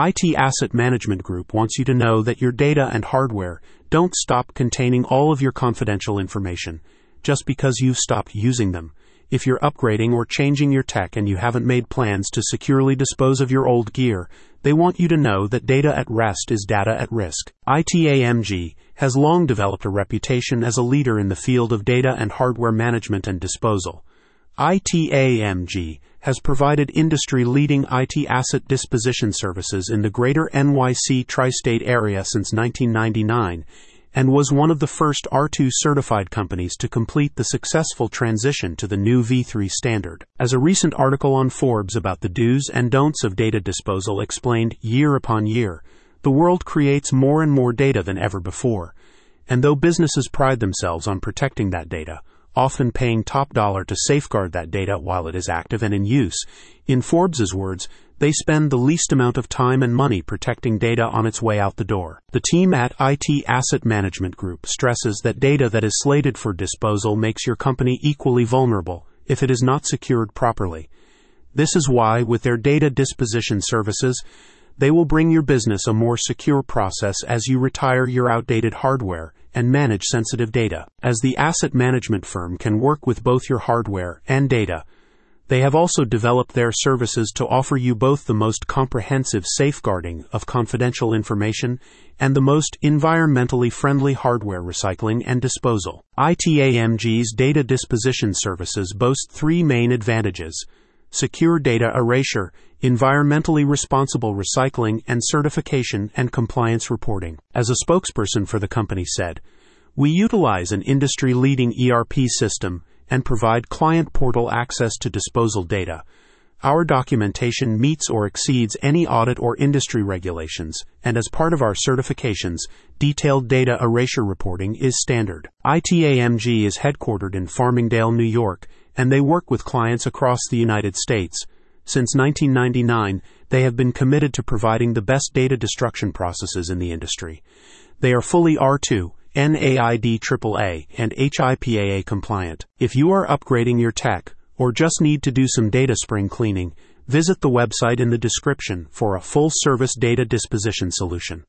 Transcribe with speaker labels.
Speaker 1: IT Asset Management Group wants you to know that your data and hardware don't stop containing all of your confidential information just because you've stopped using them. If you're upgrading or changing your tech and you haven't made plans to securely dispose of your old gear, they want you to know that data at rest is data at risk. ITAMG has long developed a reputation as a leader in the field of data and hardware management and disposal. ITAMG has provided industry leading IT asset disposition services in the greater NYC tri state area since 1999 and was one of the first R2 certified companies to complete the successful transition to the new V3 standard. As a recent article on Forbes about the do's and don'ts of data disposal explained year upon year, the world creates more and more data than ever before. And though businesses pride themselves on protecting that data, often paying top dollar to safeguard that data while it is active and in use, in Forbes's words, they spend the least amount of time and money protecting data on its way out the door. The team at IT Asset Management Group stresses that data that is slated for disposal makes your company equally vulnerable if it is not secured properly. This is why, with their data disposition services, they will bring your business a more secure process as you retire your outdated hardware and manage sensitive data. As the asset management firm can work with both your hardware and data, they have also developed their services to offer you both the most comprehensive safeguarding of confidential information and the most environmentally friendly hardware recycling and disposal. ITAMG's data disposition services boast three main advantages secure data erasure, environmentally responsible recycling, and certification and compliance reporting. As a spokesperson for the company said, we utilize an industry leading ERP system and provide client portal access to disposal data. Our documentation meets or exceeds any audit or industry regulations, and as part of our certifications, detailed data erasure reporting is standard. ITAMG is headquartered in Farmingdale, New York, and they work with clients across the United States. Since 1999, they have been committed to providing the best data destruction processes in the industry. They are fully R2, NAID AAA, and HIPAA compliant. If you are upgrading your tech or just need to do some data spring cleaning, visit the website in the description for a full service data disposition solution.